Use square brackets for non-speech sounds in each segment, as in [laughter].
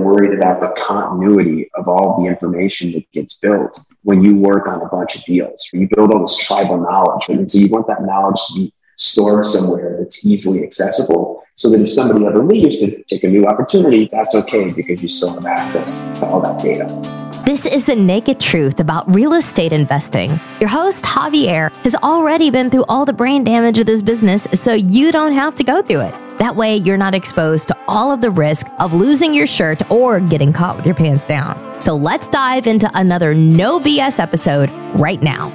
worried about the continuity of all the information that gets built when you work on a bunch of deals. You build all this tribal knowledge, and so you want that knowledge to be stored somewhere that's easily accessible so that if somebody ever leaves to take a new opportunity, that's okay because you still have access to all that data. This is the naked truth about real estate investing. Your host, Javier, has already been through all the brain damage of this business, so you don't have to go through it. That way, you're not exposed to all of the risk of losing your shirt or getting caught with your pants down. So let's dive into another no BS episode right now.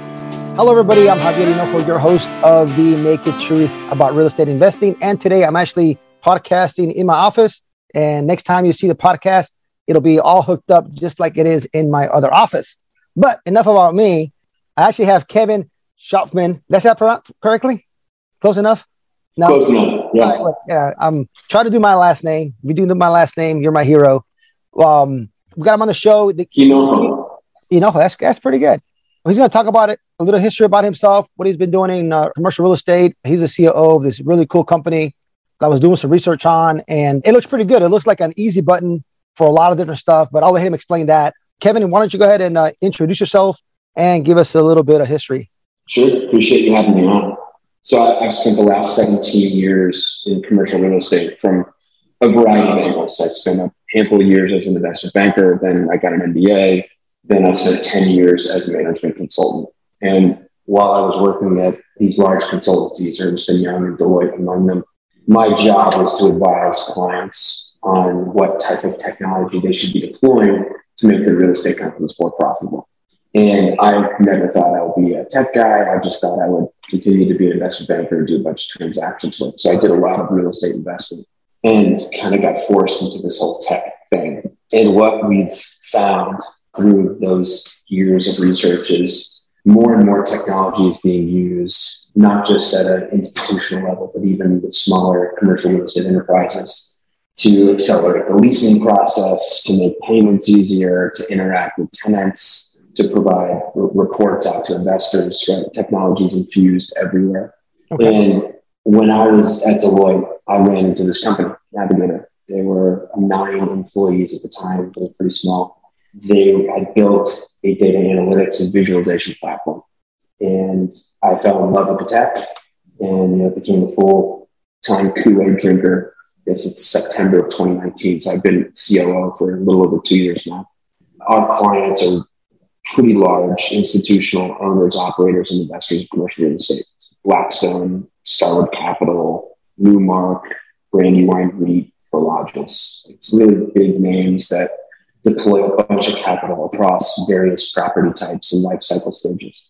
Hello, everybody. I'm Javier Hinojo, your host of The Naked Truth about real estate investing. And today I'm actually podcasting in my office. And next time you see the podcast, it'll be all hooked up just like it is in my other office. But enough about me. I actually have Kevin Schaufman. That's that pronounced correctly? Close enough? No. Close enough. Yeah. Right, yeah. I'm trying to do my last name. If you do my last name, you're my hero. Um, we got him on the show. The, you know, you know, that's that's pretty good. He's going to talk about it, a little history about himself, what he's been doing in uh, commercial real estate. He's the CEO of this really cool company that I was doing some research on, and it looks pretty good. It looks like an easy button for a lot of different stuff, but I'll let him explain that. Kevin, why don't you go ahead and uh, introduce yourself and give us a little bit of history? Sure. Appreciate you having me on. So I, have spent the last 17 years in commercial real estate from a variety of angles. I spent a handful of years as an investment banker, then I got an MBA, then I spent 10 years as a management consultant. And while I was working at these large consultancies, Ernst & Young and Deloitte among them, my job was to advise clients on what type of technology they should be deploying to make their real estate companies more profitable. And I never thought I would be a tech guy. I just thought I would continue to be an investment banker and do a bunch of transactions with. So I did a lot of real estate investment and kind of got forced into this whole tech thing. And what we've found through those years of research is more and more technology is being used, not just at an institutional level, but even with smaller commercial real estate enterprises to accelerate the leasing process, to make payments easier, to interact with tenants, to provide r- reports out to investors. Right? Technology is infused everywhere. Okay. And when I was at Deloitte, I ran into this company, Navigator. They were nine employees at the time, they were pretty small. They had built a data analytics and visualization platform. And I fell in love with the tech and you know, became a full time Kool-Aid drinker guess it's September of 2019. So I've been COO for a little over two years now. Our clients are pretty large institutional owners, operators, and investors in commercial real estate. Blackstone, Starwood Capital, Newmark, Brandywine REIT, Prologis. It's really big names that deploy a bunch of capital across various property types and life cycle stages.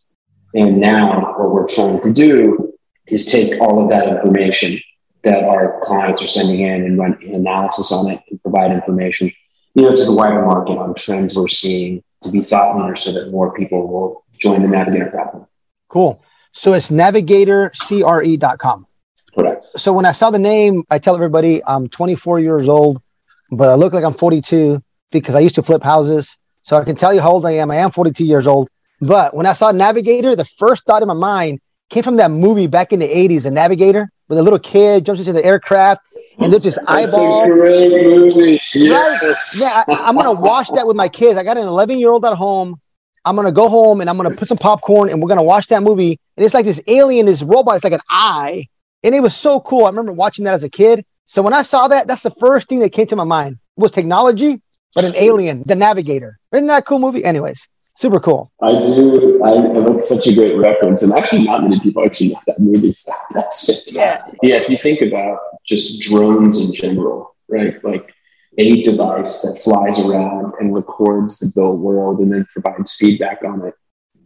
And now what we're trying to do is take all of that information that our clients are sending in and run an analysis on it and provide information, you know, to the wider market on trends we're seeing to be thought leaders so that more people will join the Navigator platform. Cool. So it's navigatorcre.com. Correct. So when I saw the name, I tell everybody I'm 24 years old, but I look like I'm 42 because I used to flip houses. So I can tell you how old I am. I am 42 years old. But when I saw Navigator, the first thought in my mind came from that movie back in the 80s, The Navigator with a little kid jumps into the aircraft and there's this eyeball. A great movie. Yes. Right? Yeah, I, am gonna watch that with my kids. I got an 11 year old at home. I'm gonna go home and I'm gonna put some popcorn and we're gonna watch that movie. And it's like this alien, this robot. It's like an eye, and it was so cool. I remember watching that as a kid. So when I saw that, that's the first thing that came to my mind was technology, but an alien, the Navigator. Isn't that cool movie? Anyways, super cool. I do. I, that's such a great reference, and actually, not many people actually know that movie. So [laughs] that's fantastic. Yeah. yeah, if you think about just drones in general, right? Like a device that flies around and records the built world and then provides feedback on it.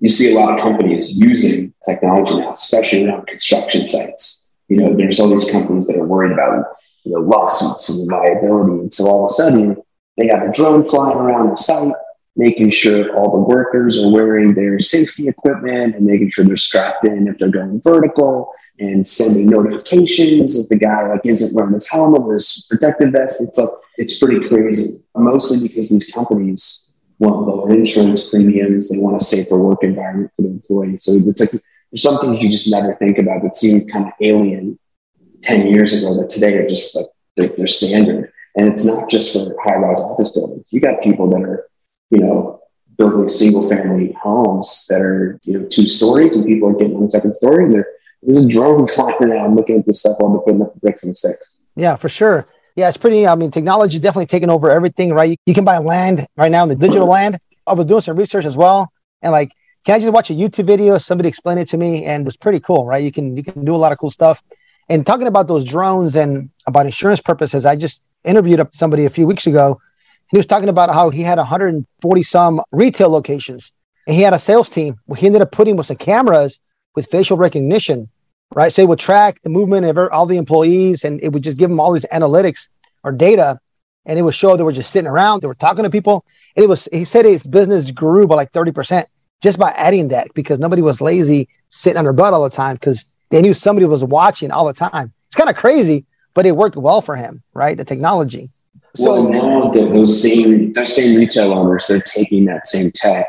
You see a lot of companies using technology now, especially around construction sites. You know, there's all these companies that are worried about you know lawsuits and liability, and so all of a sudden they have a drone flying around the site making sure all the workers are wearing their safety equipment and making sure they're strapped in if they're going vertical and sending notifications if the guy like isn't wearing his helmet or his protective vest. It's like it's pretty crazy. Mostly because these companies want lower insurance premiums, they want a safer work environment for the employees. So it's like there's some things you just never think about that seemed kind of alien 10 years ago that today are just like they're, they're standard. And it's not just for high rise office buildings. You got people that are, you know, building single family homes that are, you know, two stories and people are getting on the second story and there's a drone [laughs] flying around looking at this stuff while they're putting up the bricks and sticks. Yeah, for sure. Yeah, it's pretty. I mean, technology is definitely taking over everything, right? You, can buy land right now in the digital mm-hmm. land. I was doing some research as well, and like, can I just watch a YouTube video? Somebody explain it to me, and it was pretty cool, right? You can you can do a lot of cool stuff. And talking about those drones and about insurance purposes, I just interviewed somebody a few weeks ago. He was talking about how he had 140 some retail locations, and he had a sales team. He ended up putting with some cameras with facial recognition right? So it would track the movement of all the employees and it would just give them all these analytics or data. And it would show they were just sitting around, they were talking to people. And it was, he said his business grew by like 30% just by adding that because nobody was lazy sitting on their butt all the time because they knew somebody was watching all the time. It's kind of crazy, but it worked well for him, right? The technology. So well, now the, those same those same retail owners, they're taking that same tech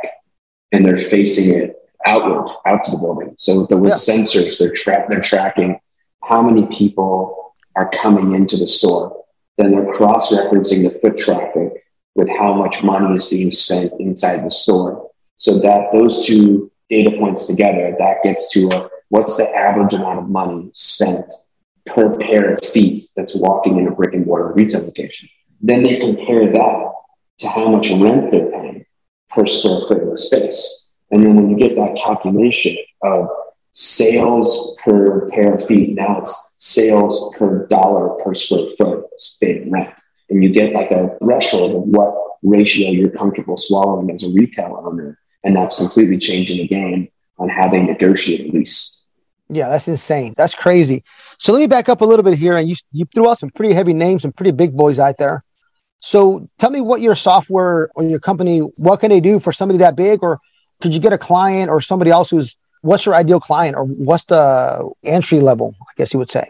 and they're facing it outward, out to the building. So the, with yeah. sensors, they're, tra- they're tracking how many people are coming into the store. Then they're cross-referencing the foot traffic with how much money is being spent inside the store. So that those two data points together, that gets to a, what's the average amount of money spent per pair of feet that's walking in a brick and mortar retail location. Then they compare that to how much rent they're paying per square foot of space. And then when you get that calculation of sales per pair of feet, now it's sales per dollar per square foot paid rent. And you get like a threshold of what ratio you're comfortable swallowing as a retail owner. And that's completely changing the game on how they negotiate a lease. Yeah, that's insane. That's crazy. So let me back up a little bit here. And you, you threw out some pretty heavy names, some pretty big boys out there. So tell me what your software or your company, what can they do for somebody that big? Or could you get a client or somebody else who's what's your ideal client? Or what's the entry level i guess you would say?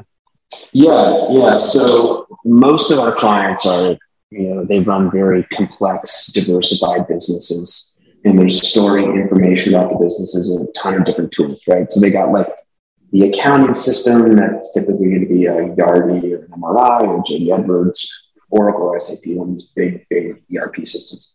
Yeah yeah. So most of our clients are you know they run very complex diversified businesses. And they're storing information about the businesses in a ton of different tools right? So they got like the accounting system that's typically going to be a yardi or an mri or JD Edwards oracle or sap one of these big big erp systems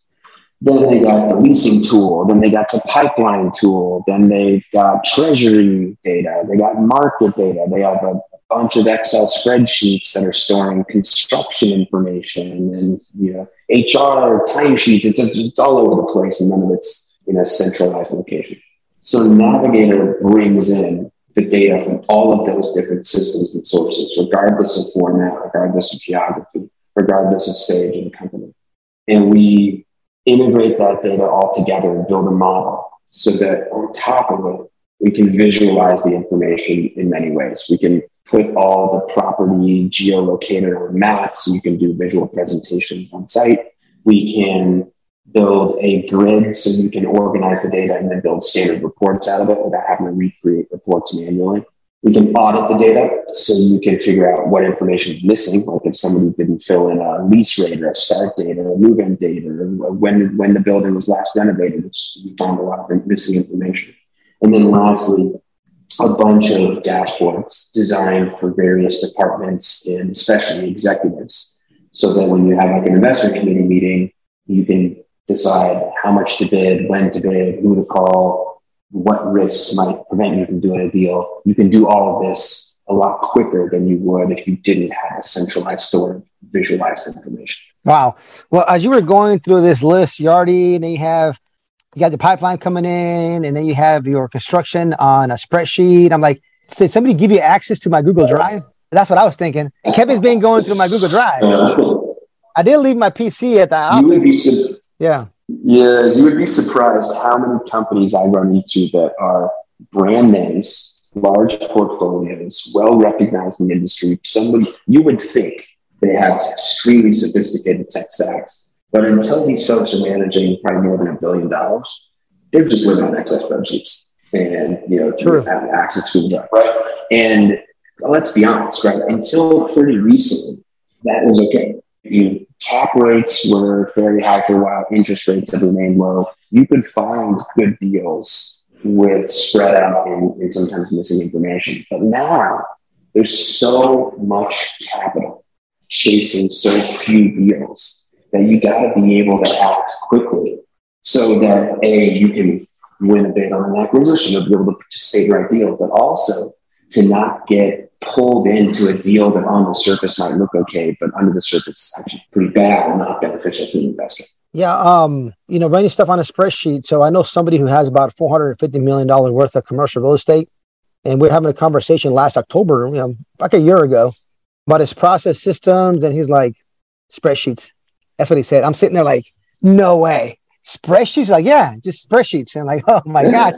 then they got the leasing tool. Then they got the pipeline tool. Then they've got treasury data. They got market data. They have a bunch of Excel spreadsheets that are storing construction information and you know HR timesheets. It's it's all over the place, and none of it's in a centralized location. So Navigator brings in the data from all of those different systems and sources, regardless of format, regardless of geography, regardless of stage the company, and we integrate that data all together and build a model so that on top of it, we can visualize the information in many ways. We can put all the property geolocated on maps. You can do visual presentations on site. We can build a grid so you can organize the data and then build standard reports out of it without having to recreate reports manually. We can audit the data so you can figure out what information is missing, like if somebody didn't fill in a lease rate or a start date or a move-in date or when, when the building was last renovated, which we found a lot of missing information. And then lastly, a bunch of dashboards designed for various departments and especially executives. So that when you have like an investment committee meeting, you can decide how much to bid, when to bid, who to call, what risks might prevent you from doing a deal. You can do all of this a lot quicker than you would if you didn't have a centralized store of visualized information. Wow. Well, as you were going through this list, Yardi, and then you have you got the pipeline coming in, and then you have your construction on a spreadsheet. I'm like, did somebody give you access to my Google Drive? That's what I was thinking. And Kevin's been going through my Google Drive. [laughs] I did leave my PC at the office. yeah. Yeah, you would be surprised how many companies I run into that are brand names, large portfolios, well recognized in the industry. Somebody you would think they have extremely sophisticated tech stacks, but until these folks are managing probably more than a billion dollars, they're just living on Excel spreadsheets and you know True. have access to them, right? And let's be honest, right? Until pretty recently, that was okay. You cap rates were fairly high for a while. Interest rates have remained low. You could find good deals with spread out and, and sometimes missing information. But now there's so much capital chasing so few deals that you got to be able to act quickly so that a you can win a bid on an acquisition or be able to participate in right deal, but also to not get pulled into a deal that on the surface might look okay, but under the surface actually pretty bad and not beneficial to the investor. Yeah, um, you know, writing stuff on a spreadsheet. So I know somebody who has about four hundred and fifty million dollars worth of commercial real estate, and we are having a conversation last October, you know, like a year ago, about his process systems, and he's like, spreadsheets. That's what he said. I'm sitting there like, no way, spreadsheets. Like, yeah, just spreadsheets. And like, oh my [laughs] gosh.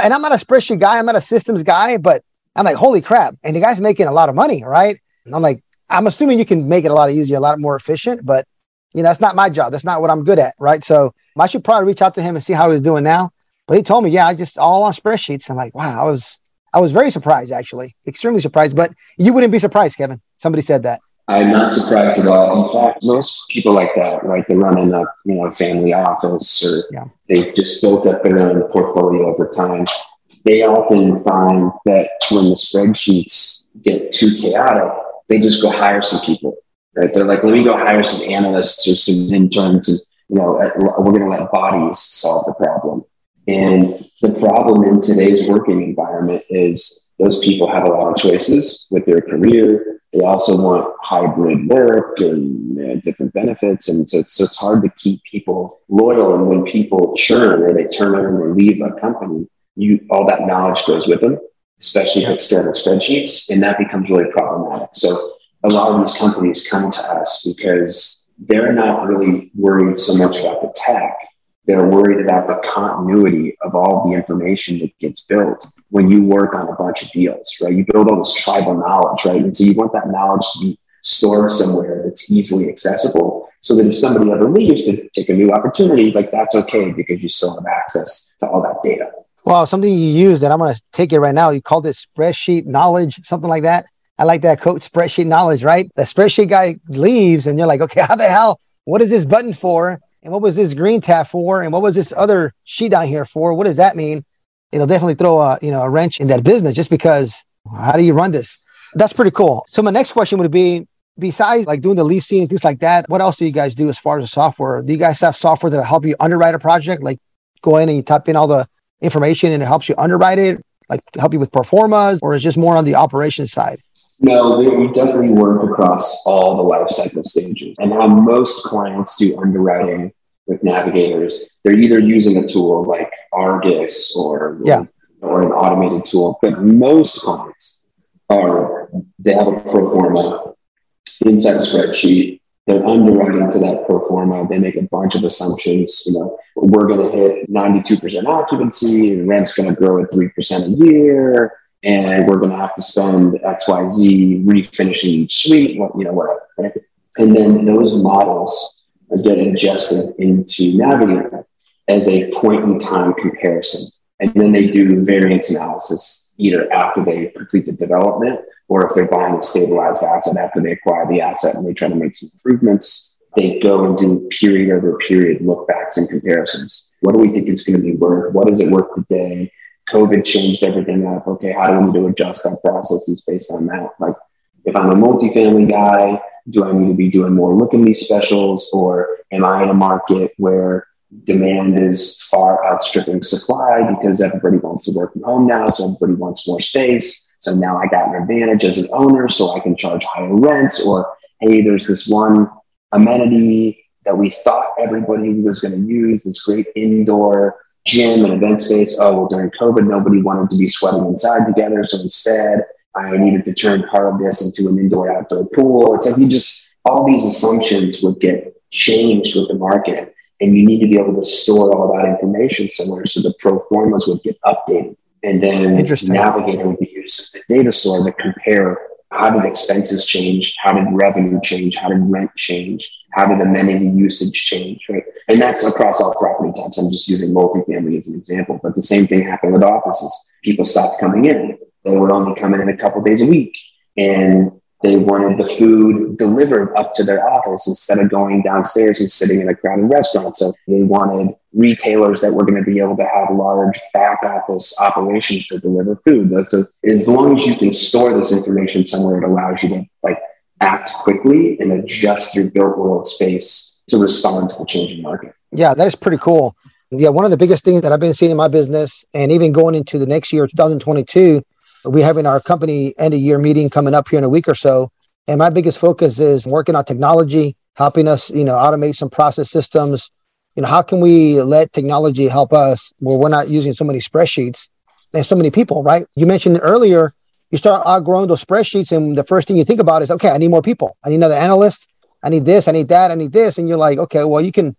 And I'm not a spreadsheet guy. I'm not a systems guy, but I'm like, holy crap. And the guy's making a lot of money, right? And I'm like, I'm assuming you can make it a lot easier, a lot more efficient, but you know, that's not my job. That's not what I'm good at, right? So I should probably reach out to him and see how he's doing now. But he told me, yeah, I just all on spreadsheets. I'm like, wow, I was I was very surprised, actually, extremely surprised. But you wouldn't be surprised, Kevin. Somebody said that. I'm not surprised at all. In fact, most people like that, right? They run in a you know family office or yeah. they've just built up their own portfolio over time. They often find that when the spreadsheets get too chaotic, they just go hire some people right? They're like, let me go hire some analysts or some interns, and you know, we're going to let bodies solve the problem. And the problem in today's working environment is those people have a lot of choices with their career. They also want hybrid work and uh, different benefits. And so, so it's hard to keep people loyal. And when people churn or they turn or leave a company, you all that knowledge goes with them, especially stored in spreadsheets, and that becomes really problematic. So a lot of these companies come to us because they're not really worried so much about the tech. They're worried about the continuity of all the information that gets built when you work on a bunch of deals, right? You build all this tribal knowledge, right? And so you want that knowledge to be stored somewhere that's easily accessible so that if somebody ever leaves to take a new opportunity, like that's okay because you still have access to all that data. Well, something you used, and I'm going to take it right now. You called it spreadsheet knowledge, something like that. I like that quote spreadsheet knowledge, right? The spreadsheet guy leaves and you're like, okay, [laughs] how the hell? What is this button for? And what was this green tab for? And what was this other sheet down here for? What does that mean? It'll definitely throw a you know a wrench in that business just because how do you run this? That's pretty cool. So my next question would be besides like doing the leasing and things like that, what else do you guys do as far as the software? Do you guys have software that help you underwrite a project? Like go in and you type in all the information and it helps you underwrite it, like to help you with performance, or is just more on the operations side? No, we definitely work across all the life cycle stages. And how most clients do underwriting with navigators, they're either using a tool like Argus or, yeah. or an automated tool, but most clients are, they have a pro forma inside a spreadsheet. They're underwriting to that pro forma. They make a bunch of assumptions. You know, we're going to hit 92% occupancy and rent's going to grow at 3% a year and we're going to have to spend X, Y, Z refinishing each suite, you know, whatever. And then those models get ingested into Navigator as a point in time comparison. And then they do variance analysis either after they complete the development or if they're buying a stabilized asset after they acquire the asset and they try to make some improvements. They go and do period over period look backs and comparisons. What do we think it's going to be worth? What is it worth today? COVID changed everything up. Okay, how do we need to adjust our processes based on that? Like, if I'm a multifamily guy, do I need to be doing more look at me specials, or am I in a market where demand is far outstripping supply because everybody wants to work from home now, so everybody wants more space. So now I got an advantage as an owner, so I can charge higher rents, or hey, there's this one amenity that we thought everybody was going to use, this great indoor gym and event space. Oh, well, during COVID, nobody wanted to be sweating inside together. So instead, I needed to turn part of this into an indoor outdoor pool. It's like you just, all these assumptions would get changed with the market. And you need to be able to store all that information somewhere so the pro formas would get updated. And then Navigator would be used as the data store to compare how did expenses change? How did revenue change? How did rent change? How did amenity usage change? Right. And that's across all property types. I'm just using multifamily as an example, but the same thing happened with offices. People stopped coming in. They would only come in a couple days a week. And they wanted the food delivered up to their office instead of going downstairs and sitting in a crowded restaurant. So they wanted retailers that were going to be able to have large back office operations to deliver food. So as long as you can store this information somewhere, it allows you to like act quickly and adjust your built world space to respond to the changing market. Yeah, that is pretty cool. Yeah, one of the biggest things that I've been seeing in my business, and even going into the next year, 2022, we having our company end of year meeting coming up here in a week or so. And my biggest focus is working on technology, helping us, you know, automate some process systems. You know, how can we let technology help us where we're not using so many spreadsheets and so many people, right? You mentioned earlier, you start outgrowing those spreadsheets, and the first thing you think about is, okay, I need more people. I need another analyst. I need this. I need that. I need this. And you're like, okay, well, you can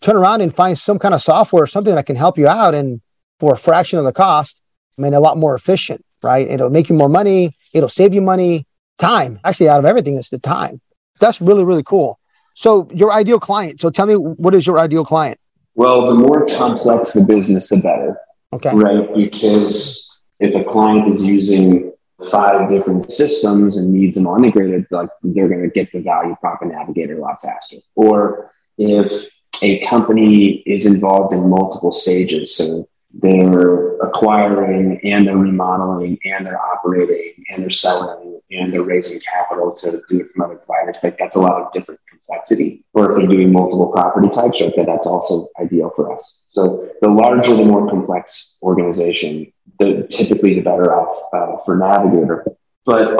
turn around and find some kind of software, or something that can help you out, and for a fraction of the cost, I mean, a lot more efficient, right? It'll make you more money. It'll save you money, time. Actually, out of everything, it's the time. That's really, really cool. So, your ideal client. So, tell me, what is your ideal client? Well, the more complex the business, the better. Okay. Right. Because if a client is using five different systems and needs them all integrated, like they're going to get the value prop and navigator a lot faster. Or if a company is involved in multiple stages, so they're acquiring and they're remodeling and they're operating and they're selling and they're raising capital to do it from other providers, like that's a lot of different complexity. Or if they're doing multiple property types, right, that's also ideal for us. So the larger, the more complex organization, the typically the better off uh, for Navigator. But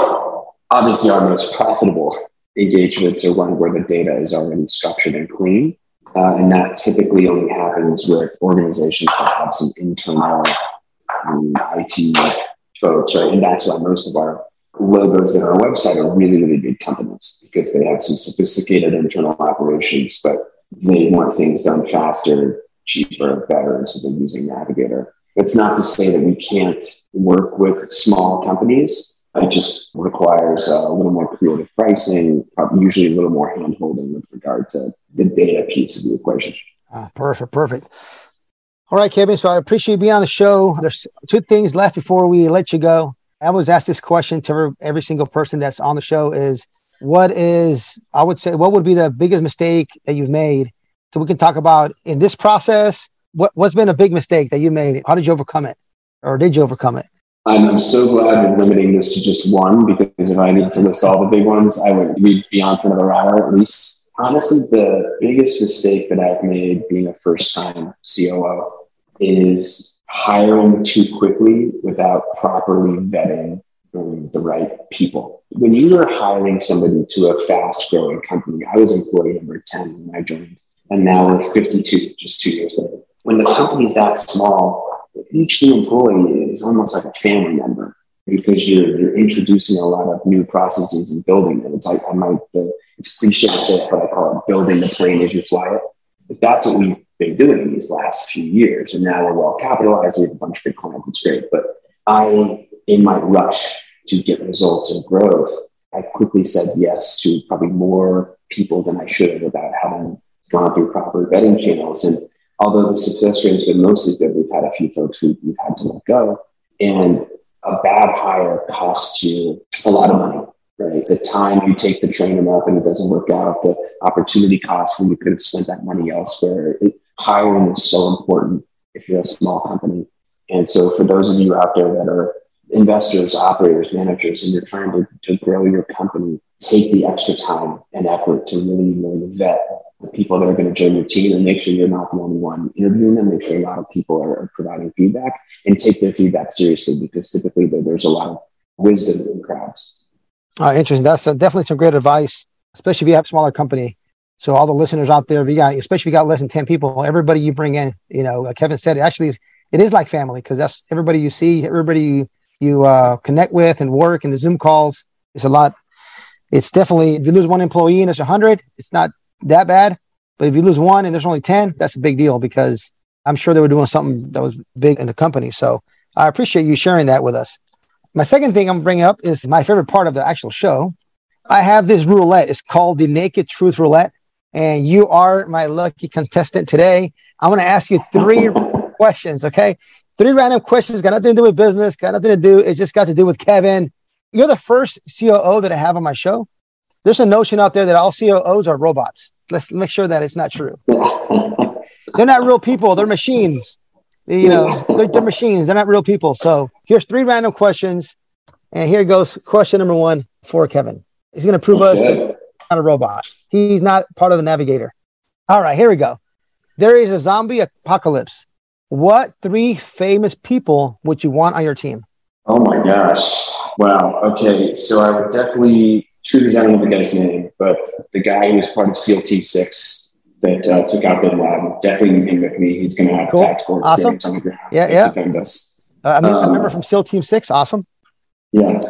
obviously, our most profitable engagements are one where the data is already structured and clean. Uh, and that typically only happens with organizations that have some internal um, IT folks, right? And that's why most of our logos in our website are really, really big companies because they have some sophisticated internal operations, but they want things done faster, cheaper, better. And so they're using Navigator. It's not to say that we can't work with small companies. It just requires a little more creative pricing, usually a little more hand holding with regard to the data piece of the equation. Ah, perfect, perfect. All right, Kevin. So I appreciate you being on the show. There's two things left before we let you go. I always ask this question to every single person that's on the show is what is, I would say, what would be the biggest mistake that you've made? So we can talk about in this process, what, what's been a big mistake that you made? How did you overcome it? Or did you overcome it? I'm, so glad we're limiting this to just one because if I needed to list all the big ones, I would be beyond for another hour at least. Honestly, the biggest mistake that I've made being a first time COO is hiring too quickly without properly vetting the right people. When you are hiring somebody to a fast growing company, I was employee number 10 when I joined, and now we're 52 just two years later. When the company's that small, each new employee is almost like a family member because you're, you're introducing a lot of new processes and building them. It's like I might, the, it's cliche to say but I call it building the plane as you fly it. But that's what we've been doing these last few years. And now we're well capitalized. We have a bunch of big clients. It's great. But I, in my rush to get results and growth, I quickly said yes to probably more people than I should have without having gone through proper vetting channels. And although the success rate has been mostly good, we've had a few folks who we've had to let go. And a bad hire costs you a lot of money right? The time you take to train them up and it doesn't work out, the opportunity cost when you could have spent that money elsewhere. It, hiring is so important if you're a small company. And so for those of you out there that are investors, operators, managers, and you're trying to, to grow your company, take the extra time and effort to really, really vet people that are going to join your team and make sure you're not the only one interviewing them. Make sure a lot of people are, are providing feedback and take their feedback seriously because typically there's a lot of wisdom in crowds. Uh, interesting. That's uh, definitely some great advice, especially if you have a smaller company. So all the listeners out there, if you got, especially if you got less than 10 people, everybody you bring in, you know, like Kevin said, actually it is like family because that's everybody you see, everybody you, you uh, connect with and work and the Zoom calls. It's a lot. It's definitely, if you lose one employee and there's 100, it's not that bad. But if you lose one and there's only 10, that's a big deal because I'm sure they were doing something that was big in the company. So I appreciate you sharing that with us. My second thing I'm bringing up is my favorite part of the actual show. I have this roulette. It's called the Naked Truth Roulette, and you are my lucky contestant today. I'm going to ask you three questions. Okay, three random questions. Got nothing to do with business. Got nothing to do. It's just got to do with Kevin. You're the first COO that I have on my show. There's a notion out there that all COOs are robots. Let's make sure that it's not true. [laughs] they're not real people. They're machines. You know, they're, they're machines. They're not real people. So here's three random questions. And here goes question number one for Kevin. He's going to prove us that he's not a robot. He's not part of the navigator. All right, here we go. There is a zombie apocalypse. What three famous people would you want on your team? Oh my gosh. Wow. Okay. So I would definitely, truly, I don't know the guy's name, but the guy who was part of SEAL Team 6 that uh, took out Bin Laden, definitely him with me. He's going to have Cool. tactical Awesome. on the ground. Yeah, yeah. defend us. Uh, I mean, I Um, remember from SEAL Team Six. Awesome. Yeah.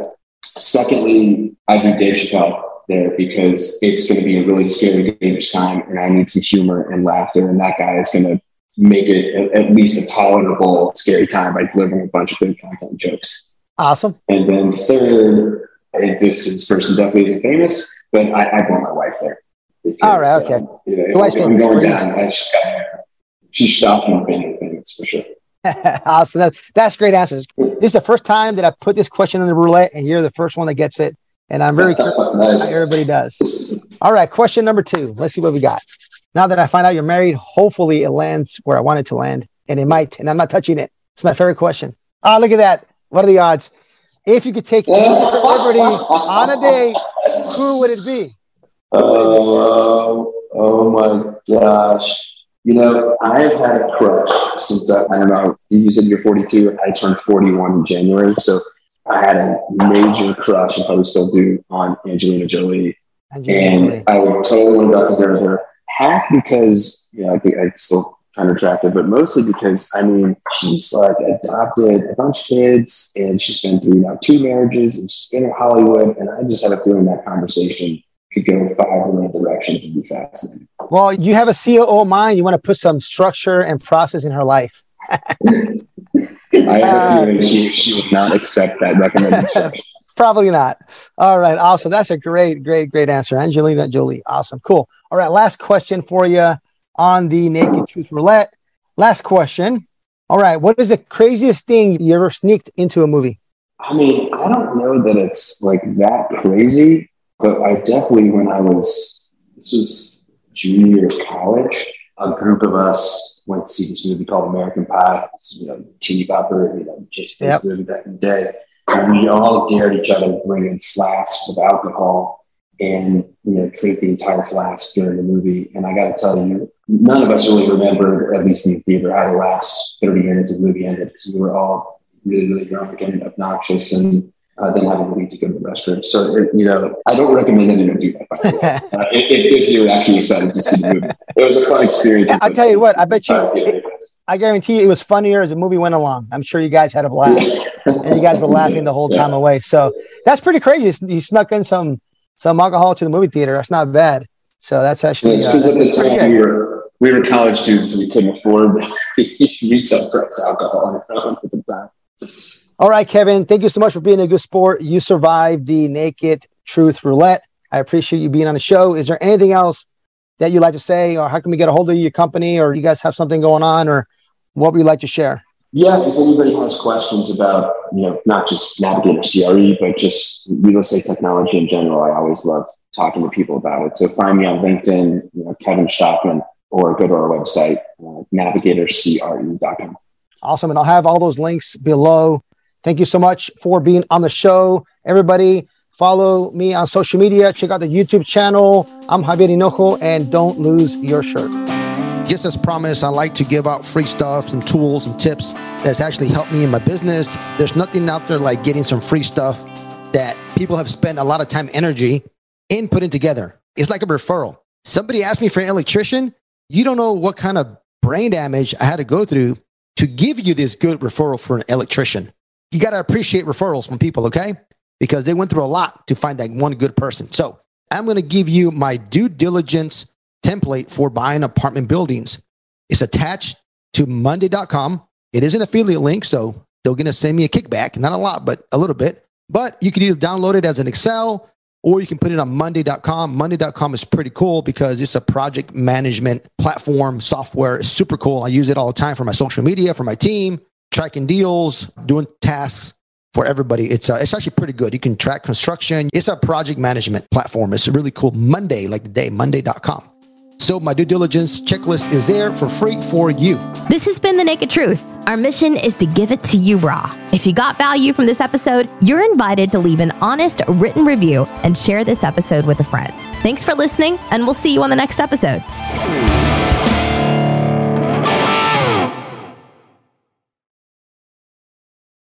Secondly, I do Dave Chappelle there because it's going to be a really scary, dangerous time, and I need some humor and laughter, and that guy is going to make it at least a tolerable, scary time by delivering a bunch of good content jokes. Awesome. And then third, I think this is person definitely isn't famous, but I, I want my wife there. Because, All right, okay. um, you know, Your wife's famous, going down. I just got she's stopping being famous for sure. [laughs] awesome. That, that's great answers. This is the first time that I put this question in the roulette, and you're the first one that gets it. And I'm very [laughs] curious nice. everybody does. All right, question number two. Let's see what we got. Now that I find out you're married, hopefully it lands where I want it to land, and it might. And I'm not touching it. It's my favorite question. Ah, look at that. What are the odds? If you could take any celebrity on a date, who would it be? Oh, oh, oh my gosh. You know, I've had a crush since I, I don't know, you said you're 42. I turned 41 in January. So I had a major crush and probably still do on Angelina Jolie. Angelina Jolie. And I would totally want to go out to dinner with her. Half because, you know, I think I still kind of attractive, but mostly because, I mean, she's like adopted a bunch of kids and she's been through now two marriages and she's been in Hollywood. And I just have a feeling that conversation could go five different directions and be fascinating. Well, you have a COO mind. You want to put some structure and process in her life. [laughs] I have a uh, feeling she, she would not accept that recommendation. [laughs] Probably not. All right. Awesome. That's a great, great, great answer. Angelina Jolie. Awesome. Cool. All right. Last question for you on the Naked Truth Roulette. Last question. All right. What is the craziest thing you ever sneaked into a movie? I mean, I don't know that it's like that crazy, but I definitely, when I was, this was junior college, a group of us went to see this movie called American Pie. It's, you know, teeny popper, you know, just Yep. movie back in the day. And we all dared each other to bring in flasks of alcohol and, you know, drink the entire flask during the movie. And I got to tell you, none of us really remembered, at least in the theater, how the last 30 minutes of the movie ended because we were all really, really drunk and obnoxious and uh, then having to leave to go to the restroom. So, it, you know, I don't recommend anyone do that, by the way, [laughs] uh, if, if you're actually excited to see the movie. It was a fun experience. I'll tell you what, I bet you, Uh, yeah, I guarantee you it was funnier as the movie went along. I'm sure you guys had a blast and you guys were laughing the whole [laughs] time Yeah. away. So that's pretty crazy. You snuck in some, some alcohol to the movie theater. That's not bad. So that's actually, It's uh, because at the time we were we were college students and we couldn't afford [laughs] retail price alcohol on our own at the time. All right, Kevin, thank you so much for being a good sport. You survived the naked truth roulette. I appreciate you being on the show. Is there anything else that you'd like to say, or how can we get a hold of your company, or you guys have something going on, or what would you like to share? Yeah, if anybody has questions about, you know, not just Navigator CRE, but just real estate technology in general, I always love talking to people about it. So find me on LinkedIn, you know, Kevin Shtofman, or go to our website, uh, navigatorcre.com. Awesome. And I'll have all those links below. Thank you so much for being on the show. Everybody, follow me on social media. Check out the YouTube channel. I'm Javier Hinojo, and don't lose your shirt. Just as promised, I like to give out free stuff, some tools and tips that's actually helped me in my business. There's nothing out there like getting some free stuff that people have spent a lot of time, energy in putting together. It's like a referral. Somebody asked me for an electrician. You don't know what kind of brain damage I had to go through to give you this good referral for an electrician. You got to appreciate referrals from people, okay? Because they went through a lot to find that one good person. So I'm going to give you my due diligence template for buying apartment buildings. It's attached to Monday.com. It is an affiliate link, so they're going to send me a kickback, not a lot, but a little bit. But you can either download it as an Excel or you can put it on Monday.com. Monday.com is pretty cool because it's a project management platform software. It's super cool. I use it all the time for my social media, for my team, tracking deals, doing tasks for everybody. It's uh, it's actually pretty good. You can track construction. It's a project management platform. It's really cool. Monday, like the day, Monday.com. So my due diligence checklist is there for free for you. This has been The Naked Truth. Our mission is to give it to you raw. If you got value from this episode, you're invited to leave an honest written review and share this episode with a friend. Thanks for listening, and we'll see you on the next episode.